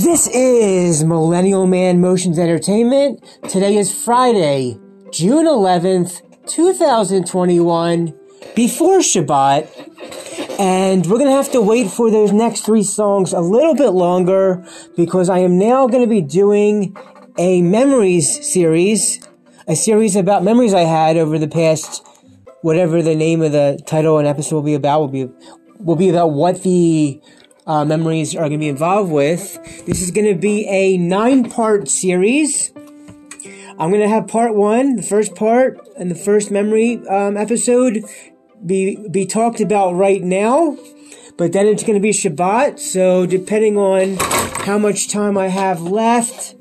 This is Millennial Man Motions Entertainment. Today is Friday, June 11th, 2021, before Shabbat. And we're going to have to wait for those next three songs a little bit longer because I am now going to be doing a memories series, a series about memories I had over the past, whatever the name of the title and episode will be about, will be, will be about what the uh, memories are going to be involved with. This is going to be a nine part series. I'm going to have part one, the first part, and the first memory um, episode be be talked about right now. But then it's going to be Shabbat, so depending on how much time I have left,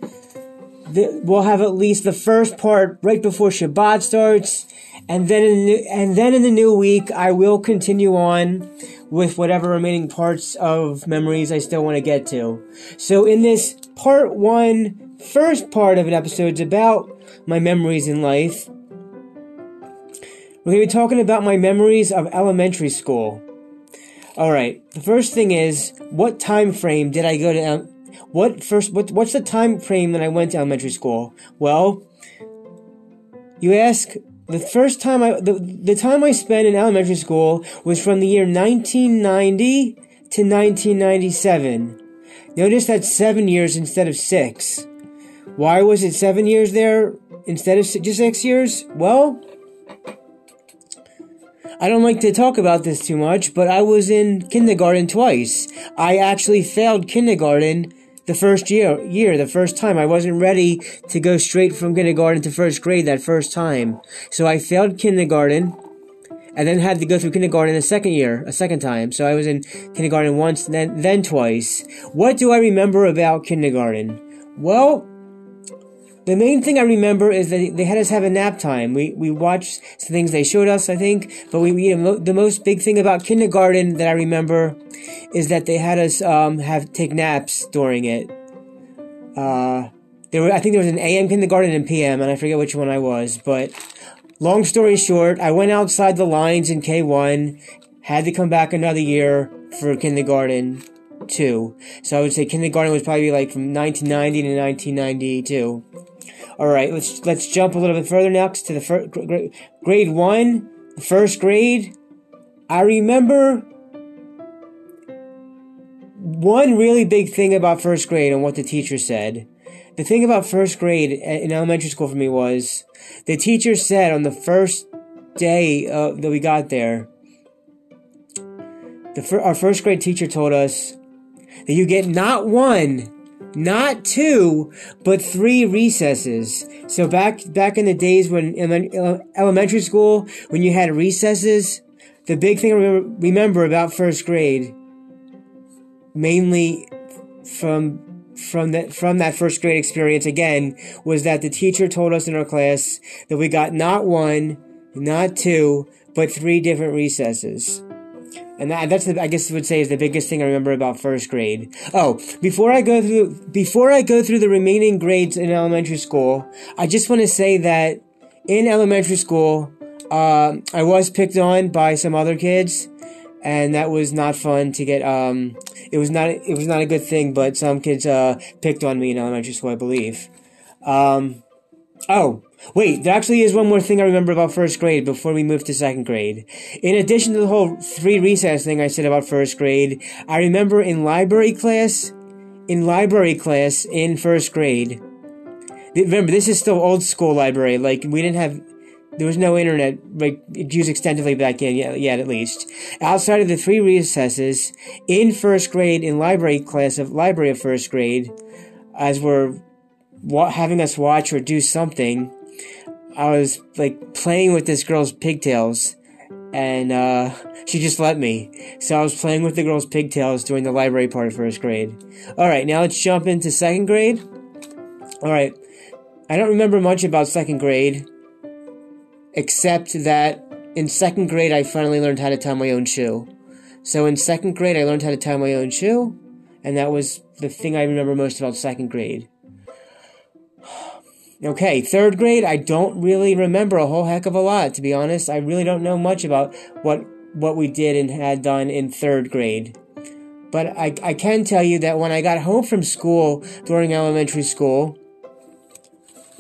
we'll have at least the first part right before Shabbat starts, and then in the, and then in the new week I will continue on with whatever remaining parts of memories I still want to get to. So in this part one, first part of an episode is about my memories in life. We're going to be talking about my memories of elementary school. All right. The first thing is, what time frame did I go to? what first? What what's the time frame that I went to elementary school? Well, you ask the first time I, the, the time I spent in elementary school was from the year 1990 to 1997. Notice that's seven years instead of six. Why was it seven years there instead of just six years? Well, I don't like to talk about this too much, but I was in kindergarten twice. I actually failed kindergarten the first year, year, the first time. I wasn't ready to go straight from kindergarten to first grade that first time. So I failed kindergarten and then had to go through kindergarten a second year, a second time. So I was in kindergarten once, then, then twice. What do I remember about kindergarten? Well, the main thing I remember is that they had us have a nap time. We we watched some things they showed us, I think, but we you know, the most big thing about kindergarten that I remember is that they had us um, have take naps during it. Uh, there were I think there was an AM kindergarten and PM, and I forget which one I was. But long story short, I went outside the lines in K one, had to come back another year for kindergarten two. So I would say kindergarten was probably like from 1990 to 1992. All right, let's let's jump a little bit further next to the first grade, grade one, the first grade. I remember one really big thing about first grade and what the teacher said. The thing about first grade in elementary school for me was the teacher said on the first day uh, that we got there, the fir- our first grade teacher told us that you get not one, not two, but three recesses. So back back in the days when in elementary school, when you had recesses, the big thing I remember about first grade, mainly from from that from that first grade experience again, was that the teacher told us in our class that we got not one, not two, but three different recesses. And that, that's the, I guess I would say is the biggest thing I remember about first grade. Oh, before I go through, before I go through the remaining grades in elementary school, I just want to say that in elementary school, uh, I was picked on by some other kids, and that was not fun to get, um, it was not, it was not a good thing, but some kids, uh, picked on me in elementary school, I believe. Um, oh, Wait, there actually is one more thing I remember about first grade before we move to second grade. In addition to the whole three recess thing I said about first grade, I remember in library class, in library class in first grade. Remember, this is still old school library. Like we didn't have, there was no internet like used extensively back in yet, yet at least. Outside of the three recesses in first grade in library class of library of first grade, as we're wa- having us watch or do something I was like playing with this girl's pigtails, and uh, she just let me. So I was playing with the girl's pigtails during the library part of first grade. All right, now let's jump into second grade. All right, I don't remember much about second grade, except that in second grade I finally learned how to tie my own shoe. So in second grade I learned how to tie my own shoe, and that was the thing I remember most about second grade. Okay, third grade, I don't really remember a whole heck of a lot, to be honest. I really don't know much about what what we did and had done in third grade. But I, I can tell you that when I got home from school during elementary school,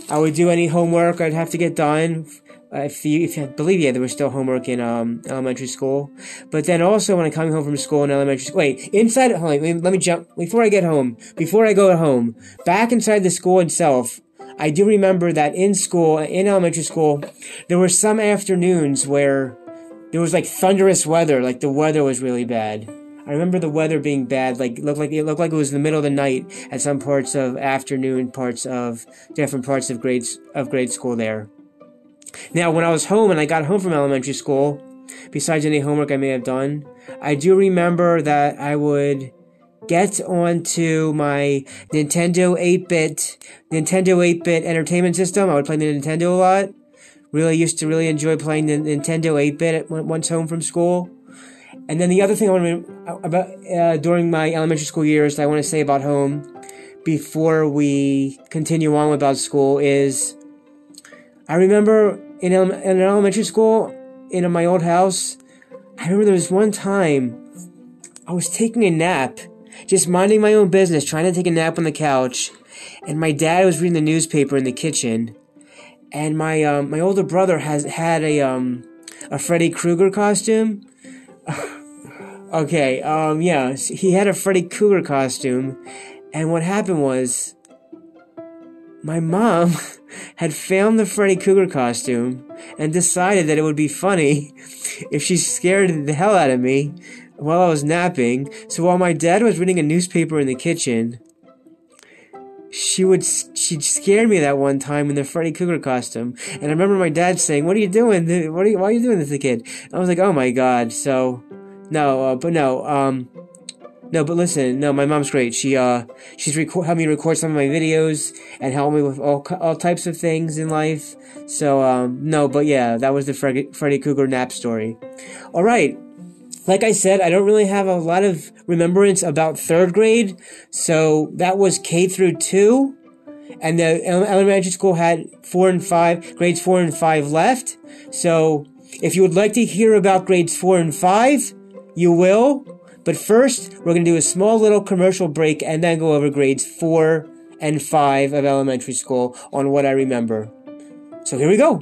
I would do any homework I'd have to get done. If you, if believe, yeah, there was still homework in um, elementary school. But then also when I'm coming home from school in elementary school, wait, inside, hold on, let me jump, before I get home, before I go home, back inside the school itself, I do remember that in school, in elementary school, there were some afternoons where there was like thunderous weather, like the weather was really bad. I remember the weather being bad, like looked like it looked like it was the middle of the night at some parts of afternoon parts of different parts of grades of grade school there. Now, when I was home and I got home from elementary school, besides any homework I may have done, I do remember that I would get onto my Nintendo 8-bit Nintendo 8-bit entertainment system. I would play the Nintendo a lot. Really used to really enjoy playing the Nintendo 8-bit once home from school. And then the other thing I want to about uh, during my elementary school years that I want to say about home before we continue on about school is I remember in, in elementary school in my old house. I remember there was one time I was taking a nap just minding my own business, trying to take a nap on the couch, and my dad was reading the newspaper in the kitchen, and my um, my older brother has had a um a Freddy Krueger costume. okay, um, yeah, he had a Freddy Krueger costume, and what happened was my mom had found the Freddy Krueger costume and decided that it would be funny if she scared the hell out of me while I was napping. So while my dad was reading a newspaper in the kitchen, she would she scared me that one time in the Freddy Krueger costume, and I remember my dad saying, "What are you doing? What are you, why are you doing this to the kid?" I was like, "Oh my god!" So, no, uh, but no, um, no, but listen, no, my mom's great. She uh, she's record helped me record some of my videos and helped me with all all types of things in life. So, um, no, but yeah, that was the Freddy, Freddy Krueger nap story. All right. Like I said, I don't really have a lot of remembrance about third grade, so that was K through two, and the elementary school had four and five, grades four and five left. So if you would like to hear about grades four and five, you will. But first, we're going to do a small little commercial break and then go over grades four and five of elementary school on what I remember. So here we go.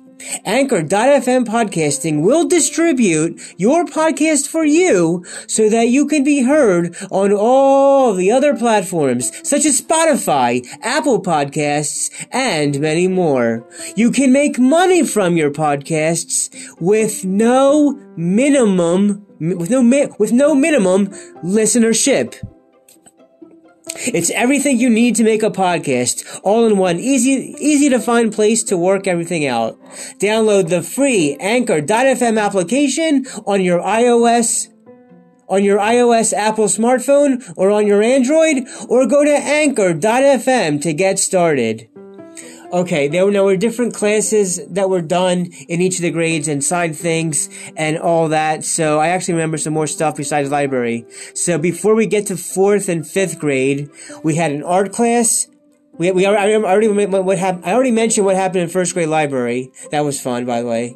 Anchor.fm podcasting will distribute your podcast for you so that you can be heard on all the other platforms such as Spotify, Apple Podcasts, and many more. You can make money from your podcasts with no minimum with no with no minimum listenership. It's everything you need to make a podcast, all in one easy, easy to find place to work everything out. Download the free Anchor.fm application on your iOS, on your iOS Apple smartphone or on your Android, or go to Anchor.fm to get started. Okay, there were, there were different classes that were done in each of the grades and side things and all that. So I actually remember some more stuff besides library. So before we get to fourth and fifth grade, we had an art class. We, we I already what happened. I already mentioned what happened in first grade library. That was fun, by the way.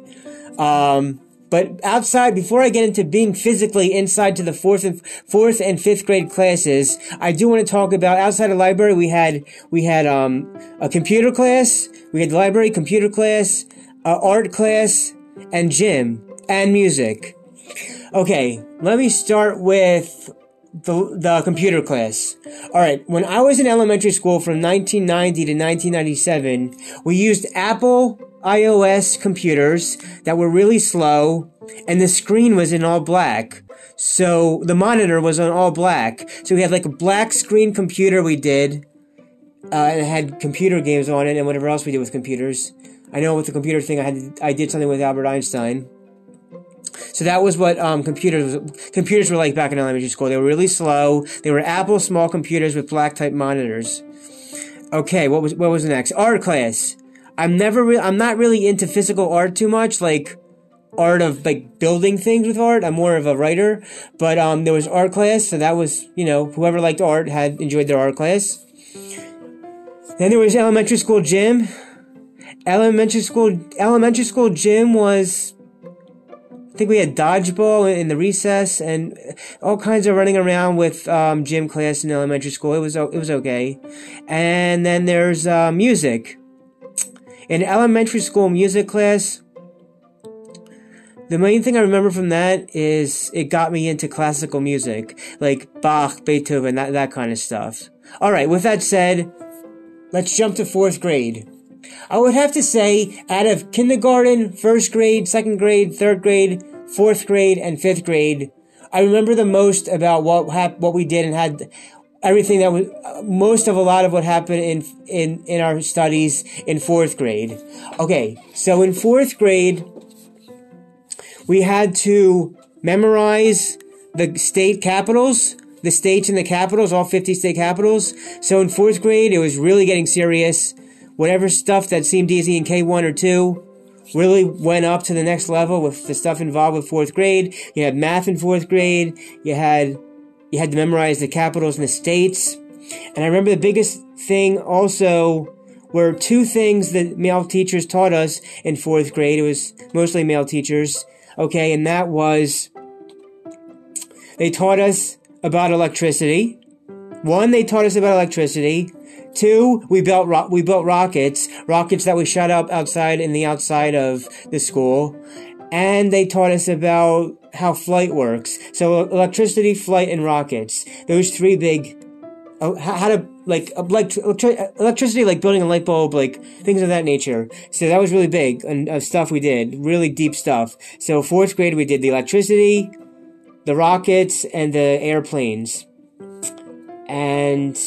Um, but outside, before I get into being physically inside to the fourth and fourth and fifth grade classes, I do want to talk about outside the library. We had we had um, a computer class, we had the library computer class, uh, art class, and gym and music. Okay, let me start with the, the computer class. Alright, when I was in elementary school from 1990 to 1997, we used Apple iOS computers that were really slow, and the screen was in all black. So the monitor was on all black. So we had like a black screen computer we did, uh, and it had computer games on it and whatever else we did with computers. I know with the computer thing, I had I did something with Albert Einstein. So that was what um, computers computers were like back in elementary school. They were really slow. They were Apple small computers with black type monitors. Okay, what was what was next art class? I'm never I'm not really into physical art too much, like art of like building things with art. I'm more of a writer, but um, there was art class, so that was you know whoever liked art had enjoyed their art class. Then there was elementary school gym. Elementary school elementary school gym was I think we had dodgeball in the recess and all kinds of running around with um, gym class in elementary school. It was it was okay, and then there's uh, music. In elementary school music class, the main thing I remember from that is it got me into classical music, like Bach, Beethoven, that that kind of stuff. All right. With that said, let's jump to fourth grade. I would have to say, out of kindergarten, first grade, second grade, third grade, fourth grade, and fifth grade, I remember the most about what hap- what we did and had everything that was most of a lot of what happened in in in our studies in fourth grade. Okay, so in fourth grade, we had to memorize the state capitals the states and the capitals, all 50 state capitals. So in fourth grade, it was really getting serious whatever stuff that seemed easy in K1 or 2 really went up to the next level with the stuff involved with fourth grade. You had math in fourth grade. You had, you had to memorize the capitals and the states. And I remember the biggest thing also were two things that male teachers taught us in fourth grade. It was mostly male teachers. Okay. And that was, they taught us about electricity. One, they taught us about electricity. Two, we built ro- we built rockets, rockets that we shot up outside in the outside of the school, and they taught us about how flight works. So electricity, flight, and rockets. Those three big. Uh, how to like like electricity, like building a light bulb, like things of that nature. So that was really big and uh, stuff we did, really deep stuff. So fourth grade we did the electricity, the rockets, and the airplanes, and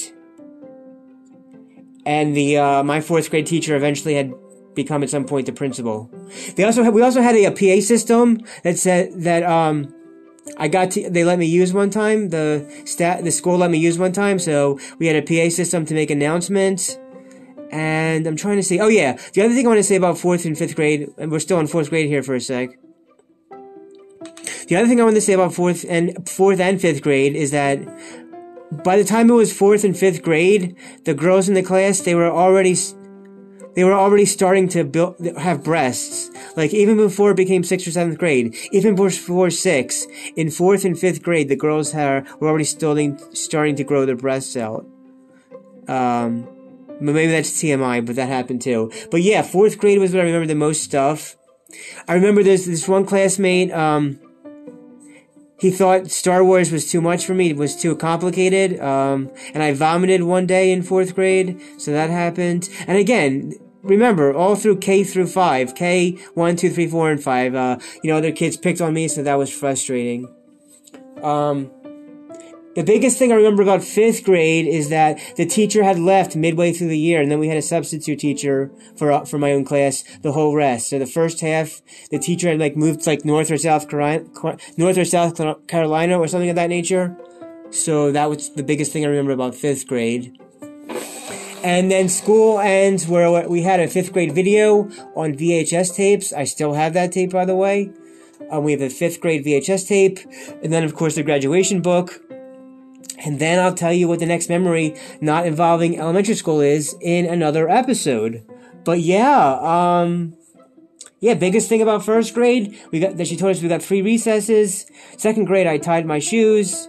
and the uh, my fourth grade teacher eventually had become at some point the principal. They also had, we also had a, a PA system that said that um, I got to they let me use one time the stat the school let me use one time so we had a PA system to make announcements. And I'm trying to say, oh yeah, the other thing I want to say about fourth and fifth grade, and we're still in fourth grade here for a sec. The other thing I want to say about fourth and fourth and fifth grade is that by the time it was fourth and fifth grade, the girls in the class they were already they were already starting to build have breasts. Like even before it became sixth or seventh grade, even before six, in fourth and fifth grade, the girls were already starting starting to grow their breasts out. Um, maybe that's TMI, but that happened too. But yeah, fourth grade was when I remember the most stuff. I remember there's this one classmate. Um, he thought Star Wars was too much for me. It was too complicated. Um, and I vomited one day in fourth grade. So that happened. And again, remember, all through K through 5, K, 1, 2, 3, 4, and 5, uh, you know, other kids picked on me, so that was frustrating. Um, the biggest thing I remember about fifth grade is that the teacher had left midway through the year, and then we had a substitute teacher for uh, for my own class the whole rest. So the first half, the teacher had like moved to like North or South Carolina, North or South Carolina or something of that nature. So that was the biggest thing I remember about fifth grade. And then school ends where we had a fifth grade video on VHS tapes. I still have that tape, by the way. Um, we have a fifth grade VHS tape, and then of course the graduation book and then I'll tell you what the next memory not involving elementary school is in another episode. But yeah, um, yeah, biggest thing about first grade, we got, that she told us we got three recesses. Second grade, I tied my shoes.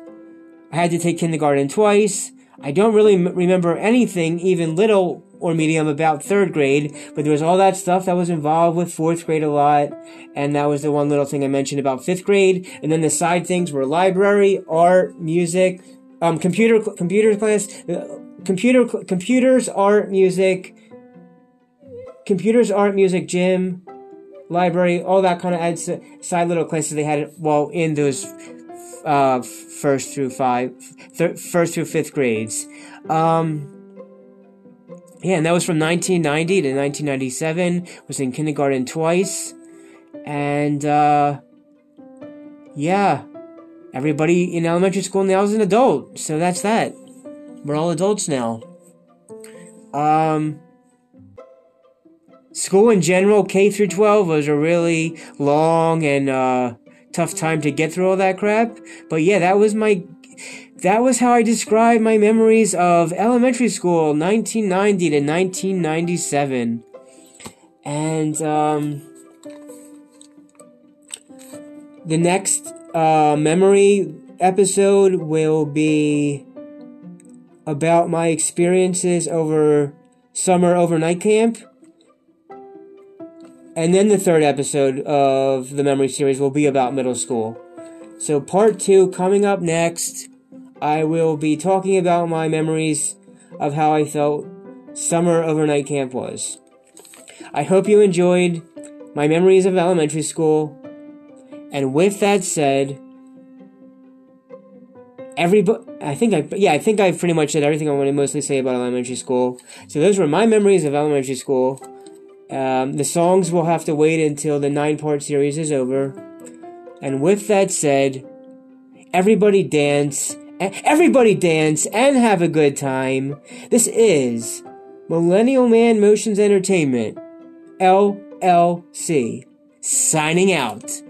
I had to take kindergarten twice. I don't really m- remember anything, even little or medium, about third grade, but there was all that stuff that was involved with fourth grade a lot, and that was the one little thing I mentioned about fifth grade. And then the side things were library, art, music, um, computer computer class, uh, computer computers, art, music, computers, art, music, gym, library, all that kind of adds side little classes they had while in those uh, first through five, thir- first through fifth grades. Um, yeah, and that was from 1990 to 1997. Was in kindergarten twice, and uh, yeah, everybody in elementary school now is an adult, so that's that. We're all adults now. Um, school in general, K through 12, was a really long and uh, tough time to get through all that crap. But yeah, that was my. That was how I describe my memories of elementary school, 1990 to 1997. And, um, the next uh, memory episode will be about my experiences over summer overnight camp. And then the third episode of the memory series will be about middle school. So, part two coming up next. I will be talking about my memories of how I felt summer overnight camp was. I hope you enjoyed my memories of elementary school. And with that said, everybody, I think I, yeah, I think I've pretty much said everything I want to mostly say about elementary school. So those were my memories of elementary school. Um, the songs will have to wait until the nine part series is over. And with that said, everybody dance, everybody dance and have a good time. This is Millennial Man Motions Entertainment, LLC, signing out.